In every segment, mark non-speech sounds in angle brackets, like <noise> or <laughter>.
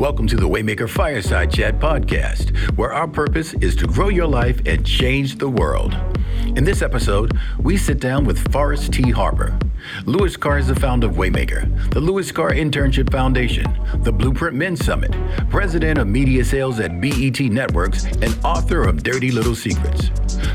Welcome to the Waymaker Fireside Chat podcast, where our purpose is to grow your life and change the world. In this episode, we sit down with Forrest T. Harper. Louis Carr is the founder of Waymaker, the Louis Carr Internship Foundation, the Blueprint Men Summit, president of media sales at BET Networks, and author of Dirty Little Secrets.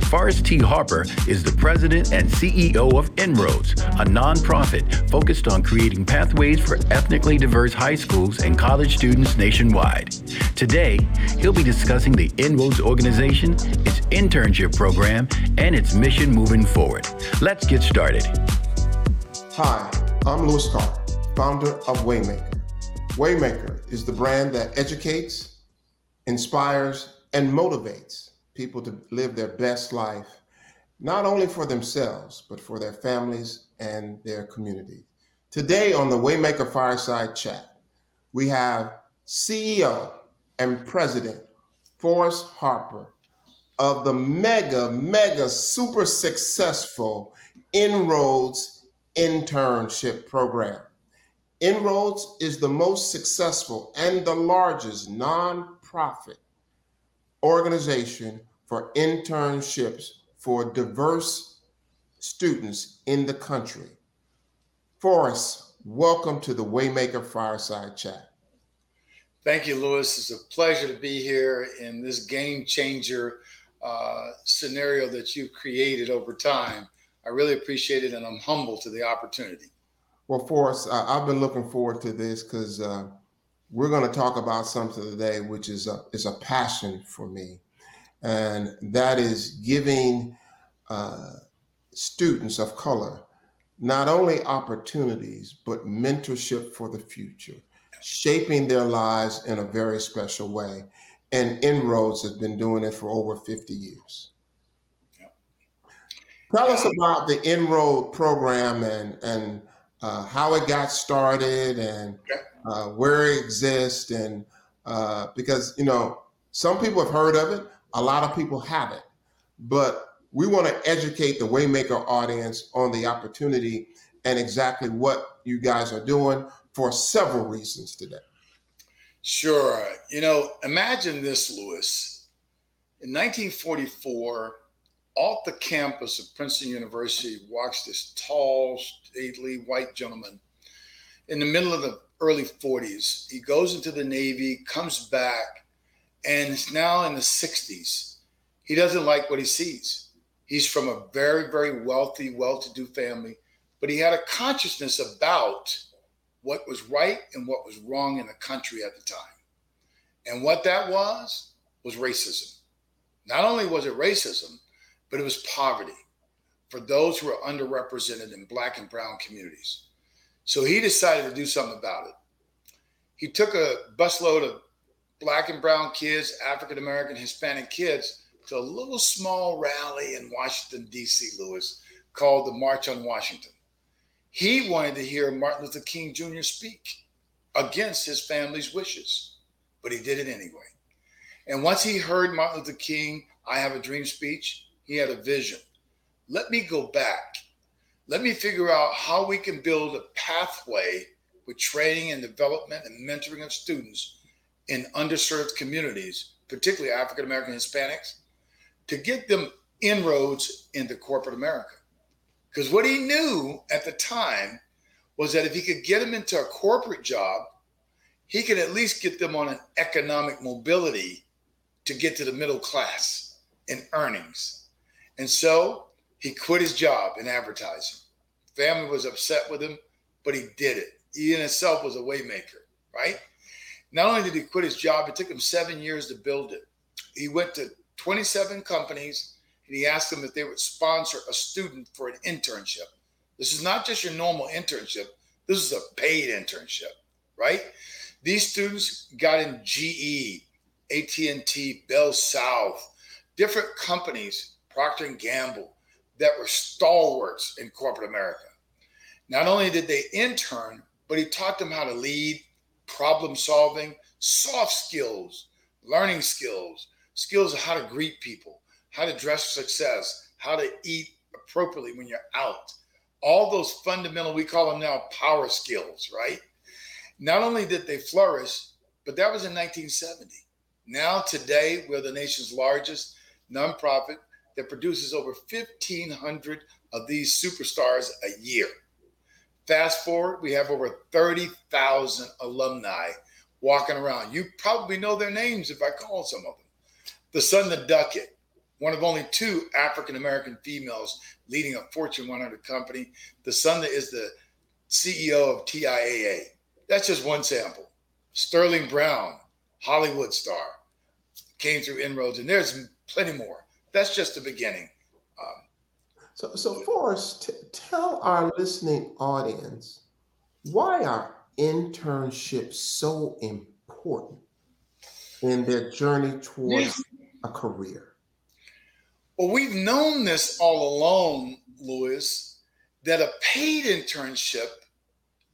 Forrest T. Harper is the president and CEO of INROADS, a nonprofit focused on creating pathways for ethnically diverse high schools and college students nationwide. Today, he'll be discussing the INROADS organization, its internship program, and its mission moving forward. Let's get started. Hi, I'm Louis Carr, founder of Waymaker. Waymaker is the brand that educates, inspires, and motivates people to live their best life, not only for themselves, but for their families and their community. Today on the Waymaker Fireside Chat, we have CEO and President Forrest Harper of the mega, mega, super successful INROADS internship program. INROADS is the most successful and the largest nonprofit organization for internships for diverse students in the country. Forrest, welcome to the Waymaker Fireside Chat. Thank you, Louis. It's a pleasure to be here in this game changer uh, scenario that you've created over time. I really appreciate it, and I'm humble to the opportunity. Well, Forrest, uh, I've been looking forward to this because uh, we're going to talk about something today, which is a is a passion for me, and that is giving uh, students of color not only opportunities but mentorship for the future, shaping their lives in a very special way. And INROADS has been doing it for over 50 years. Tell us about the INROAD program and and uh, how it got started and uh, where it exists and uh, because you know some people have heard of it a lot of people haven't. But we want to educate the waymaker audience on the opportunity and exactly what you guys are doing for several reasons today Sure. You know, imagine this, Louis. In 1944, off the campus of Princeton University walks this tall, stately white gentleman in the middle of the early 40s. He goes into the Navy, comes back, and is now in the 60s. He doesn't like what he sees. He's from a very, very wealthy, well to do family, but he had a consciousness about what was right and what was wrong in the country at the time. And what that was, was racism. Not only was it racism, but it was poverty for those who are underrepresented in black and brown communities. So he decided to do something about it. He took a busload of black and brown kids, African American, Hispanic kids, to a little small rally in Washington, D.C., Louis, called the March on Washington. He wanted to hear Martin Luther King Jr. speak against his family's wishes, but he did it anyway. And once he heard Martin Luther King, I Have a Dream speech, he had a vision. Let me go back. Let me figure out how we can build a pathway with training and development and mentoring of students in underserved communities, particularly African American Hispanics, to get them inroads into corporate America. Because what he knew at the time was that if he could get them into a corporate job, he could at least get them on an economic mobility to get to the middle class in earnings. And so he quit his job in advertising. Family was upset with him, but he did it. He in itself was a waymaker, right? Not only did he quit his job, it took him seven years to build it. He went to 27 companies and he asked them if they would sponsor a student for an internship. This is not just your normal internship. This is a paid internship, right? These students got in GE, AT&T, Bell South, different companies, Procter Gamble, that were stalwarts in corporate America. Not only did they intern, but he taught them how to lead, problem solving, soft skills, learning skills, skills of how to greet people, how to dress for success, how to eat appropriately when you're out. All those fundamental, we call them now power skills, right? Not only did they flourish, but that was in 1970. Now, today, we're the nation's largest nonprofit that produces over 1,500 of these superstars a year. Fast forward, we have over 30,000 alumni walking around. You probably know their names if I call some of them. Thasunda Duckett, one of only two African American females leading a Fortune 100 company. The son is the CEO of TIAA. That's just one sample. Sterling Brown, Hollywood star, came through inroads, and there's plenty more. That's just the beginning. Um, so, so Forrest, t- tell our listening audience why are internships so important in their journey towards a career? Well, we've known this all along, Louis, that a paid internship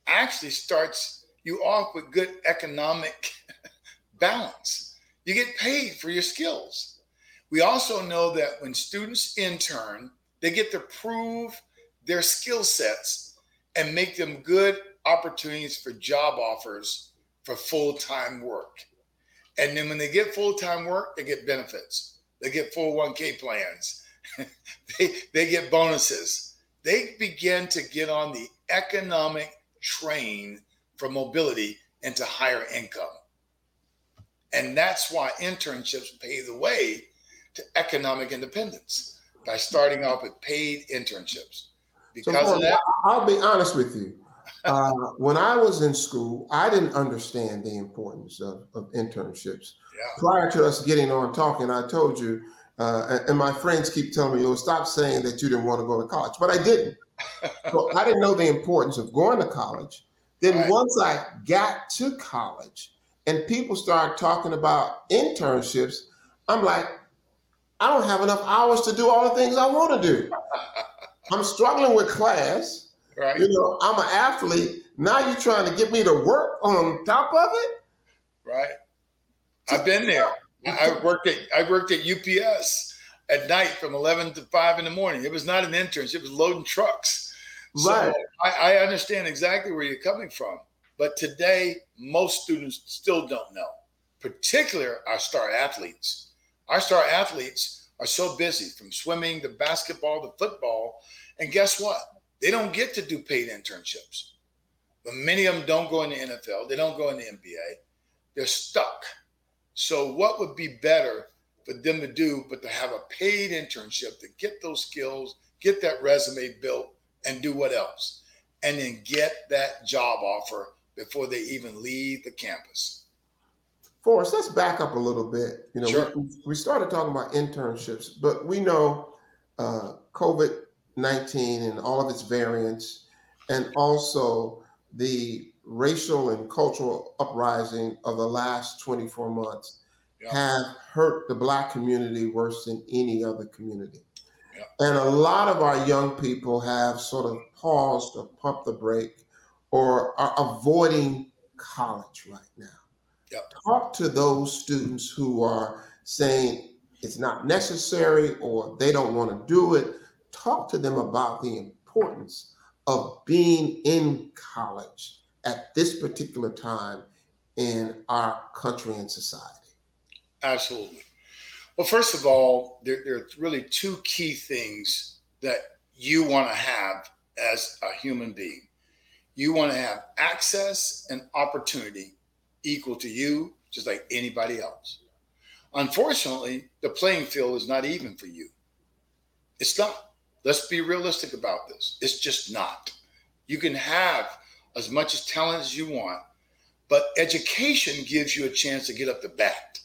actually starts you off with good economic <laughs> balance. You get paid for your skills. We also know that when students intern, they get to prove their skill sets and make them good opportunities for job offers for full time work. And then when they get full time work, they get benefits. They get 401k plans. <laughs> they, they get bonuses. They begin to get on the economic train for mobility into higher income. And that's why internships pave the way to economic independence by starting off with paid internships. Because so, of that, I'll be honest with you. Uh, when I was in school, I didn't understand the importance of, of internships. Yeah. Prior to us getting on talking, I told you, uh, and my friends keep telling me, "You'll stop saying that you didn't want to go to college," but I didn't. so <laughs> I didn't know the importance of going to college. Then right. once I got to college, and people started talking about internships, I'm like, I don't have enough hours to do all the things I want to do. <laughs> I'm struggling with class. Right. You know, I'm an athlete. Now you're trying to get me to work on top of it. Right. I've been there. I worked at I worked at UPS at night from 11 to 5 in the morning. It was not an internship, it was loading trucks. Right. So I, I understand exactly where you're coming from. But today, most students still don't know, particularly our star athletes. Our star athletes are so busy from swimming to basketball to football. And guess what? They don't get to do paid internships. But many of them don't go in the NFL, they don't go in the NBA. They're stuck. So, what would be better for them to do but to have a paid internship to get those skills, get that resume built, and do what else? And then get that job offer before they even leave the campus. Forrest, let's back up a little bit. You know, sure. we, we, started talking about internships, but we know uh, COVID 19 and all of its variants, and also the racial and cultural uprising of the last 24 months have hurt the Black community worse than any other community. And a lot of our young people have sort of paused or pumped the brake or are avoiding college right now. Yep. Talk to those students who are saying it's not necessary or they don't want to do it. Talk to them about the importance of being in college at this particular time in our country and society. Absolutely. Well, first of all, there, there are really two key things that you want to have as a human being. You want to have access and opportunity equal to you, just like anybody else. Unfortunately, the playing field is not even for you. It's not. Let's be realistic about this. It's just not. You can have as much as talent as you want, but education gives you a chance to get up the bat,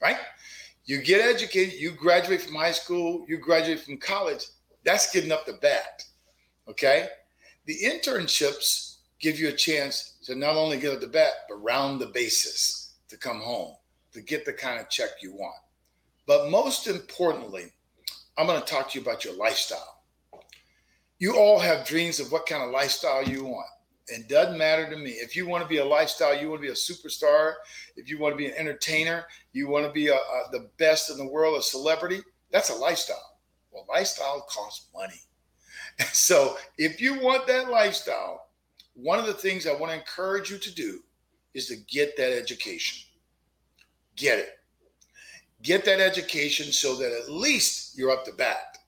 right? You get educated, you graduate from high school, you graduate from college, that's getting up the bat, okay? The internships give you a chance to not only get up the bat, but round the bases to come home to get the kind of check you want. But most importantly, I'm going to talk to you about your lifestyle. You all have dreams of what kind of lifestyle you want. It doesn't matter to me. If you want to be a lifestyle, you want to be a superstar, if you want to be an entertainer, you want to be a, a, the best in the world, a celebrity, that's a lifestyle. Well, lifestyle costs money. <laughs> so if you want that lifestyle, one of the things I want to encourage you to do is to get that education. Get it. Get that education so that at least you're up to bat.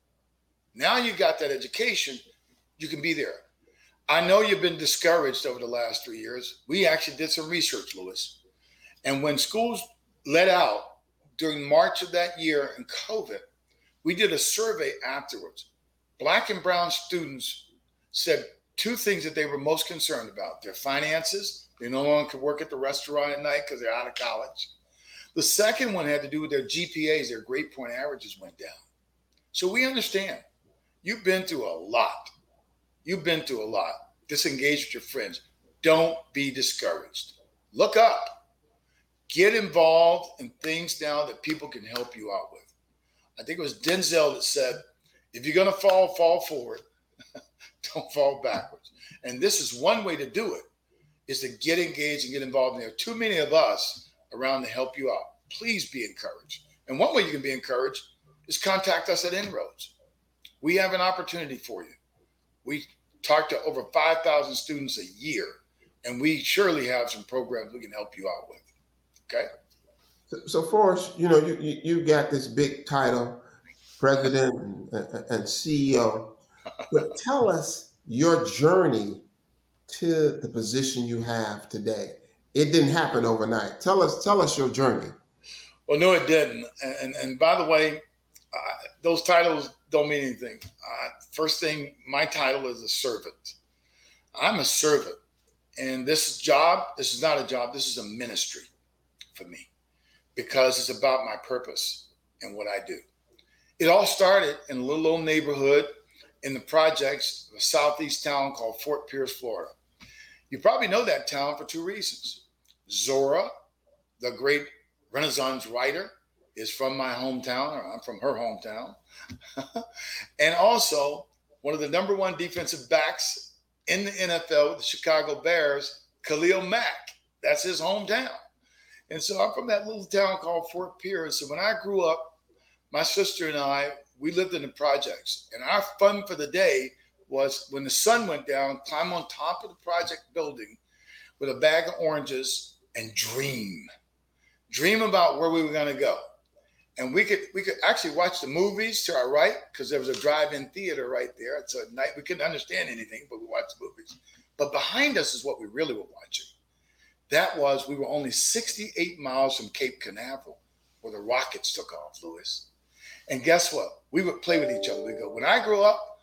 Now you got that education, you can be there. I know you've been discouraged over the last three years. We actually did some research, Louis. And when schools let out during March of that year in COVID, we did a survey afterwards. Black and brown students said two things that they were most concerned about their finances. They no longer could work at the restaurant at night because they're out of college. The second one had to do with their GPAs, their grade point averages went down. So we understand you've been through a lot. You've been through a lot. Disengage with your friends. Don't be discouraged. Look up. Get involved in things now that people can help you out with. I think it was Denzel that said, if you're going to fall, fall forward. <laughs> Don't fall backwards. And this is one way to do it is to get engaged and get involved. There are too many of us around to help you out. Please be encouraged. And one way you can be encouraged is contact us at INROADS. We have an opportunity for you. We talk to over 5,000 students a year, and we surely have some programs we can help you out with. Okay. So, so Forrest, you know, you, you, you got this big title, president and, and CEO, but tell us your journey to the position you have today. It didn't happen overnight. Tell us, tell us your journey. Well, no, it didn't. And and, and by the way, uh, those titles don't mean anything. Uh, first thing, my title is a servant. I'm a servant, and this job, this is not a job. This is a ministry for me because it's about my purpose and what I do. It all started in a little old neighborhood in the projects of a southeast town called Fort Pierce, Florida. You probably know that town for two reasons. Zora, the great Renaissance writer, is from my hometown, or I'm from her hometown. <laughs> and also, one of the number one defensive backs in the NFL, the Chicago Bears, Khalil Mack. That's his hometown. And so I'm from that little town called Fort Pierce. And so when I grew up, my sister and I, we lived in the projects. And our fun for the day was when the sun went down, climb on top of the project building with a bag of oranges and dream. Dream about where we were going to go. And we could we could actually watch the movies to our right because there was a drive-in theater right there. So at night we couldn't understand anything, but we watched the movies. But behind us is what we really were watching. That was, we were only 68 miles from Cape Canaveral where the rockets took off, Louis. And guess what? We would play with each other. We go, when I grow up,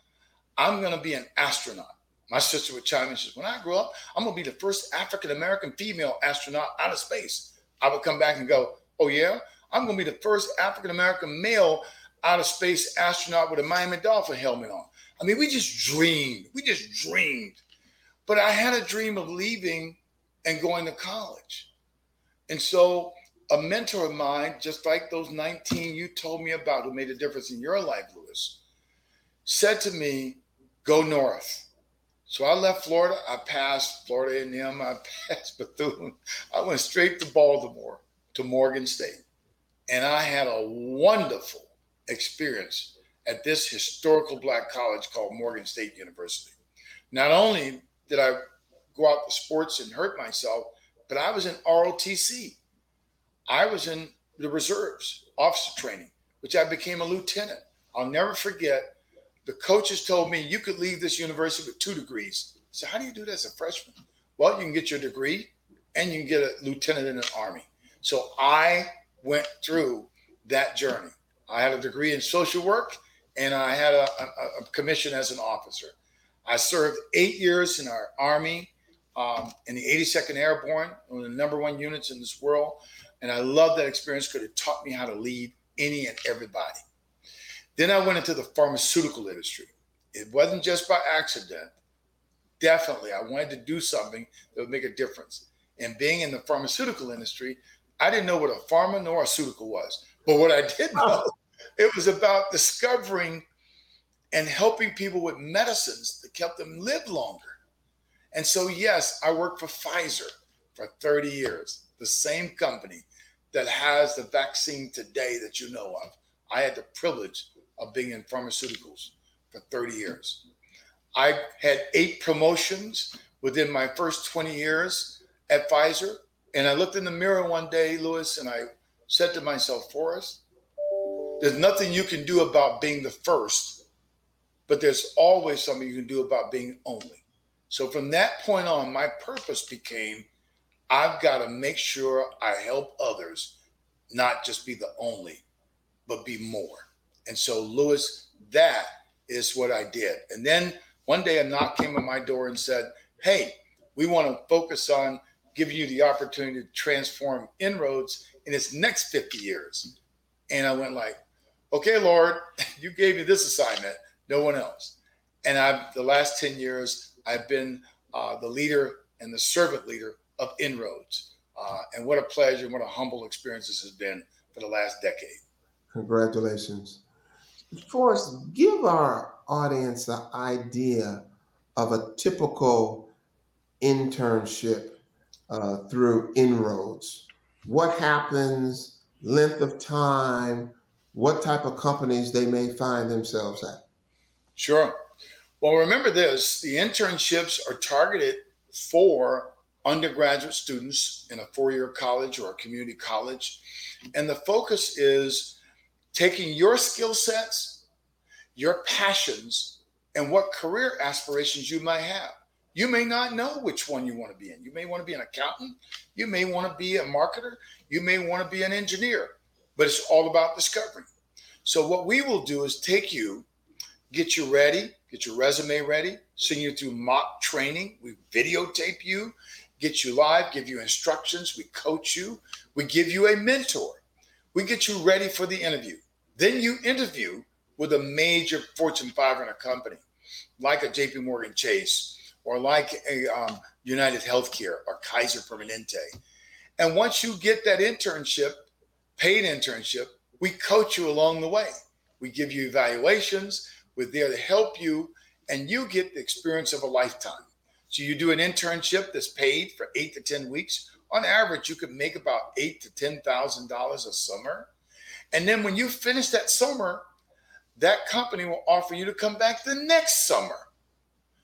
I'm to be an astronaut. My sister would chime in. She says, when I grow up, I'm to be the first African American female astronaut out of space. I would come back and go, oh, yeah? I'm going to be the first African American male out of space astronaut with a Miami Dolphin helmet on. I mean, we just dreamed. We just dreamed. But I had a dream of leaving and going to college. And so a mentor of mine, just like those 19 you told me about who made a difference in your life, Louis, said to me, go north. So I left Florida. I passed Florida A&M. I <laughs> passed Bethune. I went straight to Baltimore, to Morgan State. And I had a wonderful experience at this historical black college called Morgan State University. Not only did I go out to sports and hurt myself. But I was in ROTC. I was in the reserves, officer training, which I became a lieutenant. I'll never forget. The coaches told me you could leave this university with two degrees. So how do you do that as a freshman? Well, you can get your degree and you can get a lieutenant in the army. So I went through that journey. I had a degree in social work and I had a, a, a commission as an officer. I served eight years in our army um, in the 82nd Airborne, one of the number one units in this world. And I love that experience because it taught me how to lead any and everybody. Then I went into the pharmaceutical industry. It wasn't just by accident. Definitely, I wanted to do something that would make a difference. And being in the pharmaceutical industry, I didn't know what a pharma nor a ceutical was. But what I did know, it was about discovering and helping people with medicines that kept them live longer. And so, yes, I worked for Pfizer for 30 years, the same company that has the vaccine today that you know of. I had the privilege of being in pharmaceuticals for 30 years. I had eight promotions within my first 20 years at Pfizer. And I looked in the mirror one day, Louis, and I said to myself, Forrest, there's nothing you can do about being the first, but there's always something you can do about being only. So from that point on, my purpose became I've got to make sure I help others, not just be the only, but be more. And so, Louis, that is what I did. And then one day a knock came on my door and said, Hey, we want to focus on giving you the opportunity to transform inroads in its next 50 years. And I went like, okay, Lord, <laughs> you gave me this assignment, no one else. And I've the last 10 years, I've been uh, the leader and the servant leader of inroads. Uh, and what a pleasure, what a humble experience this has been for the last decade. Congratulations. Forrest, give our audience the idea of a typical internship uh, through inroads. What happens, length of time, what type of companies they may find themselves at. Sure. Well, remember this the internships are targeted for undergraduate students in a four year college or a community college. And the focus is taking your skill sets, your passions, and what career aspirations you might have. You may not know which one you want to be in. You may want to be an accountant. You may want to be a marketer. You may want to be an engineer but it's all about discovery. So what we will do is take you, get you ready, get your resume ready, send you through mock training. We videotape you, get you live, give you instructions, we coach you, we give you a mentor. We get you ready for the interview. Then you interview with a major Fortune 500 company, like a JP Morgan Chase or like a um, United Healthcare or Kaiser Permanente. And once you get that internship, paid internship, we coach you along the way. We give you evaluations. We're there to help you, and you get the experience of a lifetime. So you do an internship that's paid for eight to ten weeks. On average, you could make about eight to ten thousand dollars a summer. And then when you finish that summer, that company will offer you to come back the next summer.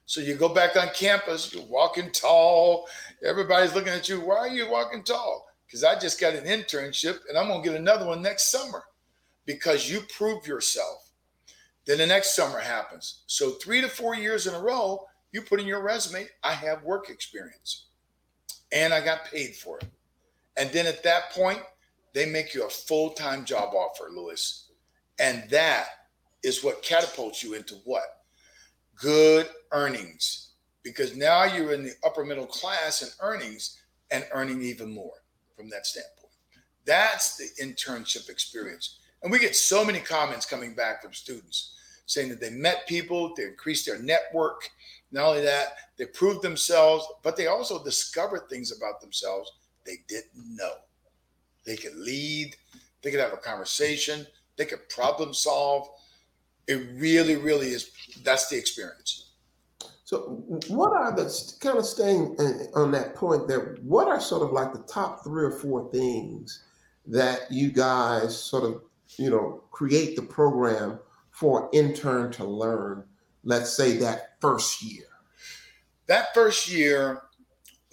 So you go back on campus, you're walking tall. Everybody's looking at you. Why are you walking tall? because I just got an internship and I'm going to get another one next summer because you prove yourself. Then the next summer happens. So, three to four years in a row, you put in your resume, I have work experience and I got paid for it. And then at that point, they make you a full time job offer, Louis. And that is what catapults you into what? Good earnings. Because now you're in the upper middle class and earnings and earning even more from that standpoint. That's the internship experience. And we get so many comments coming back from students saying that they met people, they increased their network. Not only that, they proved themselves, but they also discovered things about themselves they didn't know. They could lead, they could have a conversation, they could problem solve. It really, really is that's the experience. So, what are the kind of staying on that point there? What are sort of like the top three or four things that you guys sort of, you know, create the program for intern to learn? Let's say that first year. That first year,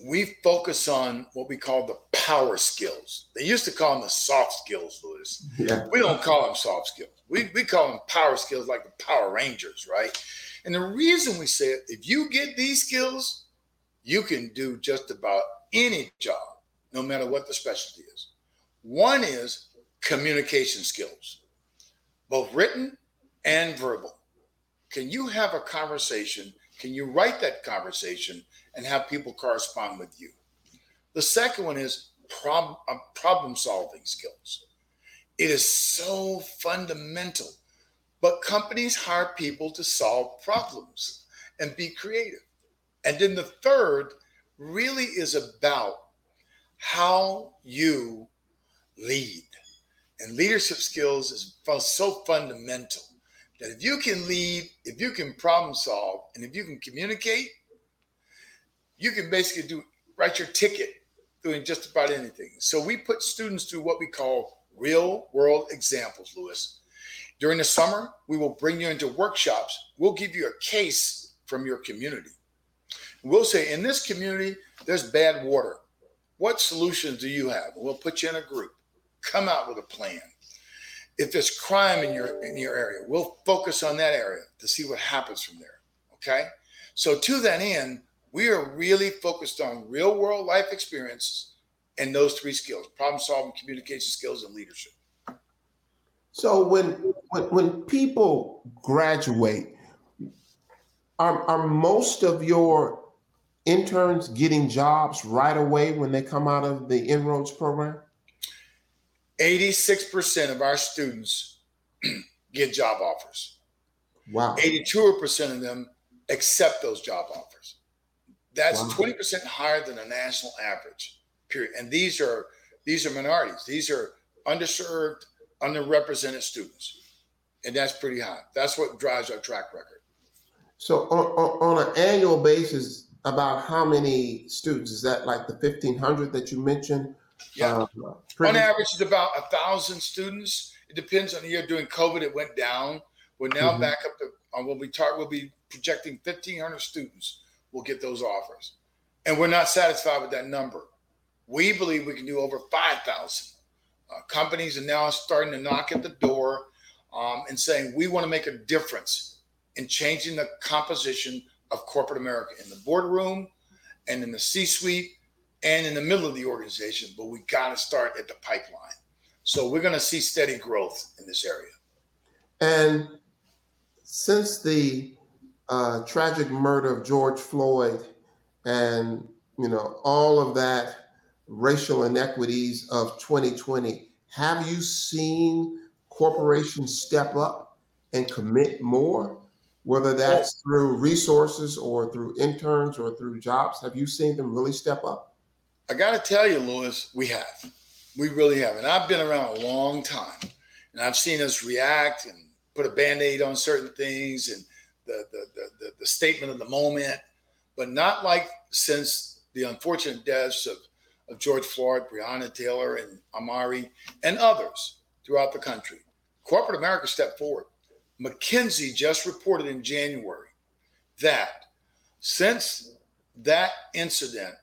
we focus on what we call the power skills. They used to call them the soft skills, Louis. Yeah. We don't call them soft skills. We, we call them power skills like the Power Rangers, right? And the reason we say it, if you get these skills, you can do just about any job, no matter what the specialty is. One is communication skills, both written and verbal. Can you have a conversation? Can you write that conversation and have people correspond with you? The second one is prob- uh, problem solving skills. It is so fundamental but companies hire people to solve problems and be creative. And then the third really is about how you lead. And leadership skills is so fundamental that if you can lead, if you can problem solve, and if you can communicate, you can basically do write your ticket doing just about anything. So we put students through what we call real world examples, Louis, during the summer, we will bring you into workshops. We'll give you a case from your community. We'll say, in this community, there's bad water. What solutions do you have? We'll put you in a group. Come out with a plan. If there's crime in your in your area, we'll focus on that area to see what happens from there. Okay. So to that end, we are really focused on real world life experiences and those three skills: problem solving, communication skills, and leadership. So when when, when people graduate, are, are most of your interns getting jobs right away when they come out of the inroads program? 86% of our students <clears throat> get job offers. Wow. 82% of them accept those job offers that's Wow. 20% higher than the national average period and these are these are minorities these are underserved underrepresented students and that's pretty high that's what drives our track record so on, on, on an annual basis about how many students is that like the 1500 that you mentioned yeah Uh, On average, it's about a thousand students. It depends on the year. During COVID, it went down. We're now Mhm. back up to uh, we'll be tar- we'll be projecting fifteen hundred students will get those offers, and we're not satisfied with that number. We believe we can do over five thousand. Uh, companies are now starting to knock at the door um, and saying we want to make a difference in changing the composition of corporate America in the boardroom and in the C-suite and in the middle of the organization, but we got to start at the pipeline. So we're going to see steady growth in this area. And since the uh, tragic murder of George Floyd and you know all of that racial inequities of 2020, have you seen corporations step up and commit more, whether that's through resources or through interns or through jobs? Have you seen them really step up? I got to tell you, Louis, we have. We really have. And I've been around a long time and I've seen us react and put a band aid on certain things and the, the, the, the, statement of the moment, but not like since the unfortunate deaths of, of George Floyd, Breonna Taylor, and Amari, and others throughout the country. Corporate America stepped forward. McKinsey just reported in January that since that incident,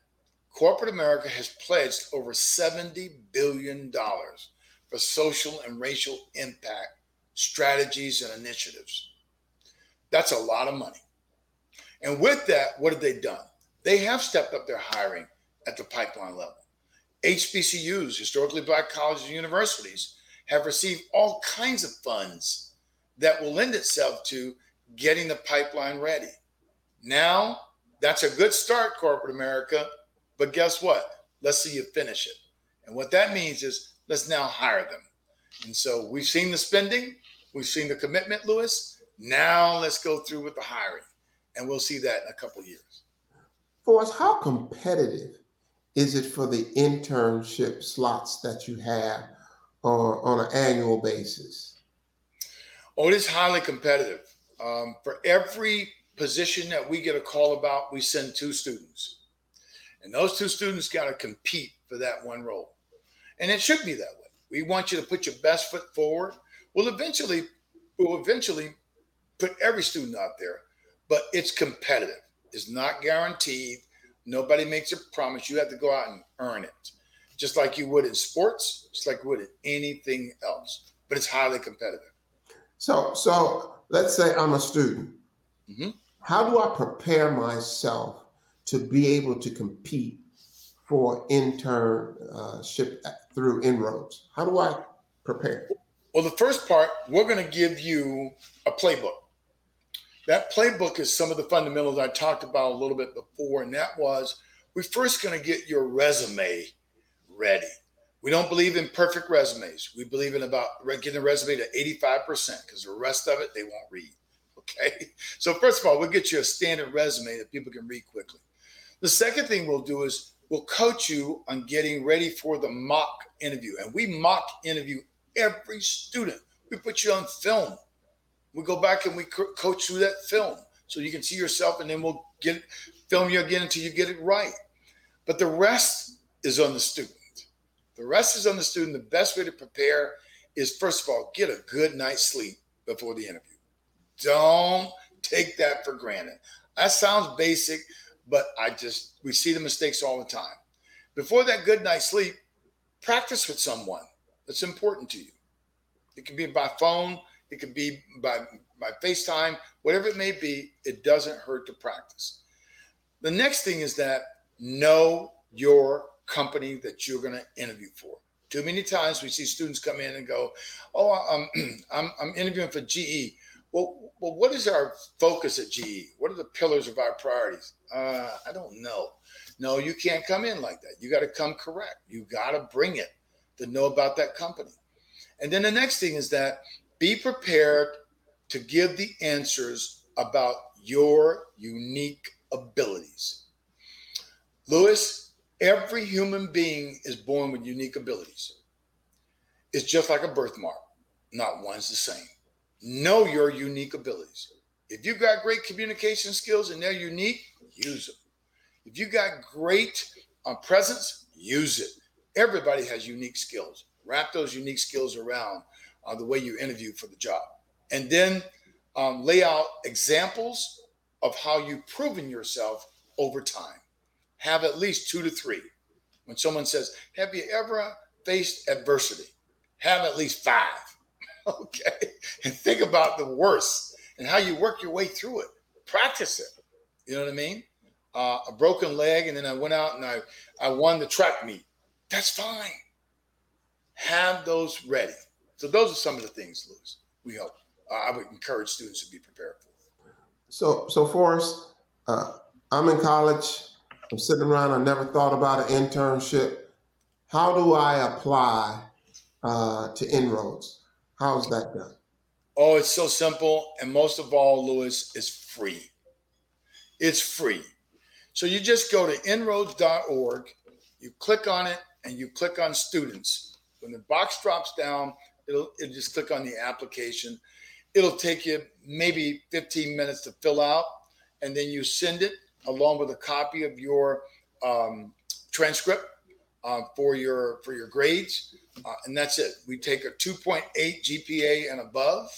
corporate America has pledged over $70 billion for social and racial impact strategies and initiatives. That's a lot of money. And with that, what have they done? They have stepped up their hiring at the pipeline level. HBCUs, historically black colleges and universities, have received all kinds of funds that will lend itself to getting the pipeline ready. Now, that's a good start, corporate America. But guess what? Let's see you finish it. And what that means is let's now hire them. And so we've seen the spending, we've seen the commitment, Louis. Now let's go through with the hiring. And we'll see that in a couple years. For us, how competitive is it for the internship slots that you have on, on an annual basis? Oh, it is highly competitive. Um, for every position that we get a call about, we send two students. And those two students got to compete for that one role. And it should be that way. We want you to put your best foot forward. We'll eventually, we'll eventually put every student out there, but it's competitive. It's not guaranteed. Nobody makes a promise. You have to go out and earn it, just like you would in sports, just like you would in anything else. But it's highly competitive. So, so let's say I'm a student. Mhm. How do I prepare myself to be able to compete for internship through inroads? How do I prepare? Well, the first part, we're going to give you a playbook. That playbook is some of the fundamentals I talked about a little bit before, and that was we're first going to get your resume ready. We don't believe in perfect resumes. We believe in about getting a resume to 85% because the rest of it they won't read. <laughs> Okay. So, first of all, we'll get you a standard resume that people can read quickly. The second thing we'll do is we'll coach you on getting ready for the mock interview. And we mock interview every student. We put you on film. We go back and we co- coach through that film so you can see yourself, and then we'll get film you again until you get it right. But the rest is on the student. The rest is on the student. The best way to prepare is first of all get a good night's sleep before the interview. Don't take that for granted. That sounds basic, but I just we see the mistakes all the time. before that good night's sleep, practice with someone that's important to you. It can be by phone, it could be by, by FaceTime, whatever it may be, it doesn't hurt to practice. The next thing is that know your company that you're going to interview for. Too many times we see students come in and go, "Oh, I'm <clears throat> I'm, I'm interviewing for GE." Well, well, what is our focus at GE? What are the pillars of our priorities? Uh, I don't know. No, you can't come in like that. You got to come correct. You got to bring it to know about that company. And then the next thing is that be prepared to give the answers about your unique abilities. Louis, every human being is born with unique abilities. It's just like a birthmark, not one's the same. Know your unique abilities. If you've got great communication skills and they're unique, use them. If you've got great uh, presence, use it. Everybody has unique skills. Wrap those unique skills around uh, the way you interview for the job. And then um, lay out examples of how you've proven yourself over time. Have at least two to three. When someone says, Have you ever faced adversity? Have at least five. <laughs> okay. And think about the worst and how you work your way through it. Practice it. You know what I mean? Uh, a broken leg, and then I went out and I, I won the track meet. That's fine. Have those ready. So those are some of the things, Louis, we hope. Uh, I would encourage students to be prepared for. So, so Forrest, uh, I'm in college. I'm sitting around. I never thought about an internship. How do I apply uh, to inroads? How's that done? Oh, it's so simple. And most of all, Louis, it's free. It's free. So you just go to inroads.org, you click on it, and you click on students. When the box drops down, it'll, it'll just click on the application. It'll take you maybe 15 minutes to fill out, and then you send it along with a copy of your um, transcript uh, for your for your grades, uh, and that's it. We take a 2.8 GPA and above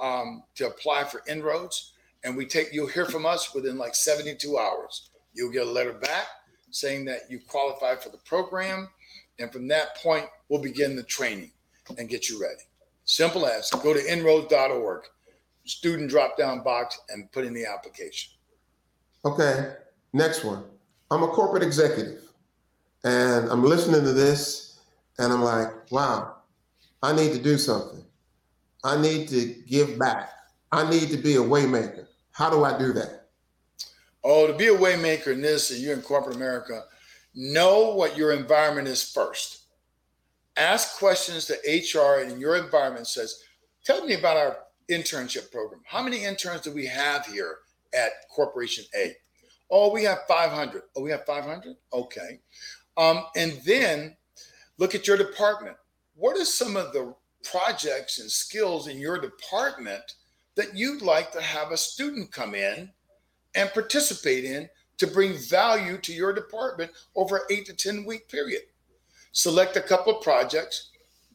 um, to apply for inroads, and we take you'll hear from us within like 72 hours. You'll get a letter back saying that you qualify for the program, and from that point, we'll begin the training and get you ready. Simple as go to inroads.org, student drop down box, and put in the application. Okay, next one. I'm a corporate executive. And I'm listening to this and I'm like, wow, I need to do something. I need to give back. I need to be a waymaker. How do I do that? Oh, to be a waymaker in this, and you're in corporate America, know what your environment is first. Ask questions to HR in your environment says, tell me about our internship program. How many interns do we have here at Corporation A? Oh, we have 500. Oh, we have 500? Okay. Um, and then look at your department. What are some of the projects and skills in your department that you'd like to have a student come in and participate in to bring value to your department over an eight to 10 week period? Select a couple of projects,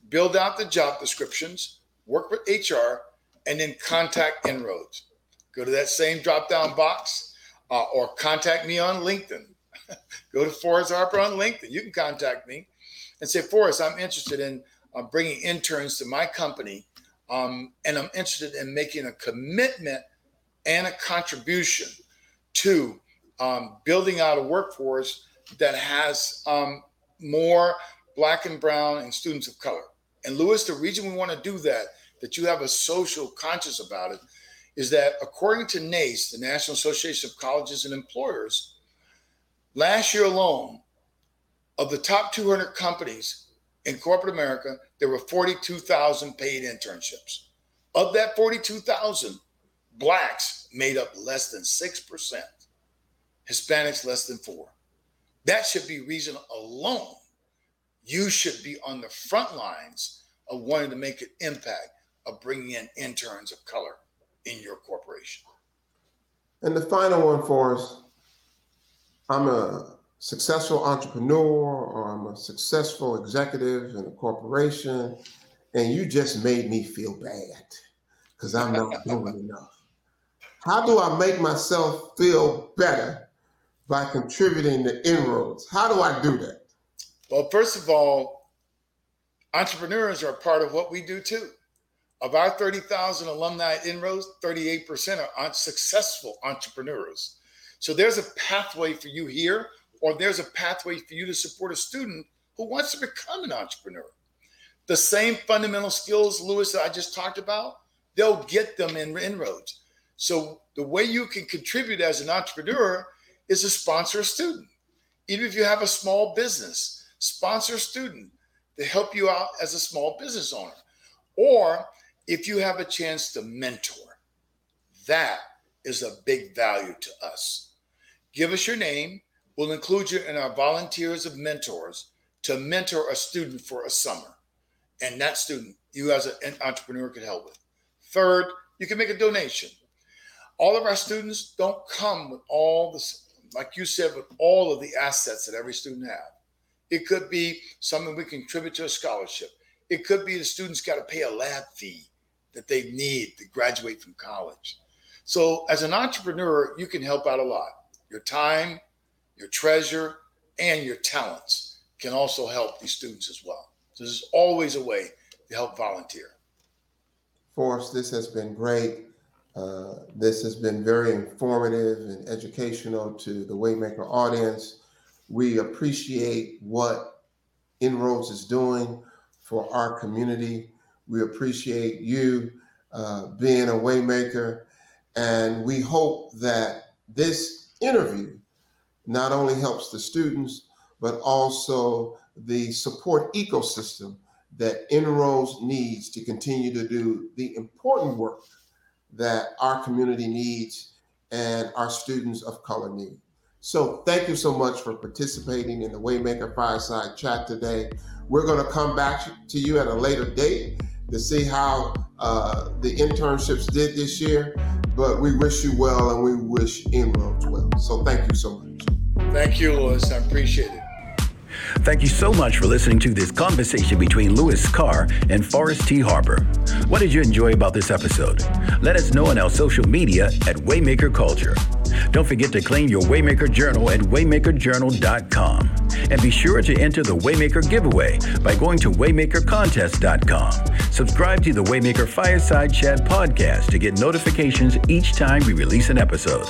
build out the job descriptions, work with HR, and then contact Inroads. Go to that same drop down box uh, or contact me on LinkedIn. <laughs> go to Forrest Harper on LinkedIn. You can contact me and say, Forrest, I'm interested in uh, bringing interns to my company, um, and I'm interested in making a commitment and a contribution to um, building out a workforce that has um, more Black and Brown and students of color. And Louis, the reason we want to do that, that you have a social conscience about it, is that according to NACE, the National Association of Colleges and Employers, Last year alone, of the top 200 companies in corporate America, there were 42,000 paid internships. Of that 42,000, blacks made up less than 6%, Hispanics less than 4. That should be reason alone. You should be on the front lines of wanting to make an impact of bringing in interns of color in your corporation. And the final one for us I'm a successful entrepreneur or I'm a successful executive in a corporation, and you just made me feel bad because I'm not <laughs> doing enough. How do I make myself feel better by contributing to inroads? How do I do that? Well, first of all, entrepreneurs are part of what we do too. Of our 30,000 alumni inroads, 38% are successful entrepreneurs. So there's a pathway for you here, or there's a pathway for you to support a student who wants to become an entrepreneur. The same fundamental skills, Louis, that I just talked about, they'll get them in inroads. So the way you can contribute as an entrepreneur is to sponsor a student. Even if you have a small business, sponsor a student to help you out as a small business owner. Or if you have a chance to mentor, that is a big value to us. Give us your name. We'll include you in our volunteers of mentors to mentor a student for a summer. And that student, you as an entrepreneur could help with. Third, you can make a donation. All of our students don't come with all this, like you said, with all of the assets that every student have. It could be something we contribute to a scholarship. It could be the students got to pay a lab fee that they need to graduate from college. So, as an entrepreneur, you can help out a lot. Your time, your treasure, and your talents can also help these students as well. So, there's always a way to help volunteer. Forrest, this has been great. Uh, this has been very informative and educational to the Waymaker audience. We appreciate what Inroads is doing for our community. We appreciate you uh, being a Waymaker. And we hope that this interview not only helps the students, but also the support ecosystem that Inroads needs to continue to do the important work that our community needs and our students of color need. So thank you so much for participating in the Waymaker Fireside Chat today. We're going to come back to you at a later date to see how uh, the internships did this year. But we wish you well and we wish Inroads well. So thank you so much. Thank you, Louis. I appreciate it. Thank you so much for listening to this conversation between Louis Carr and Forrest T. Harper. What did you enjoy about this episode? Let us know on our social media at Waymaker Culture. Don't forget to claim your Waymaker Journal at waymakerjournal.com. And be sure to enter the Waymaker giveaway by going to waymakercontest.com. Subscribe to the Waymaker Fireside Chat podcast to get notifications each time we release an episode.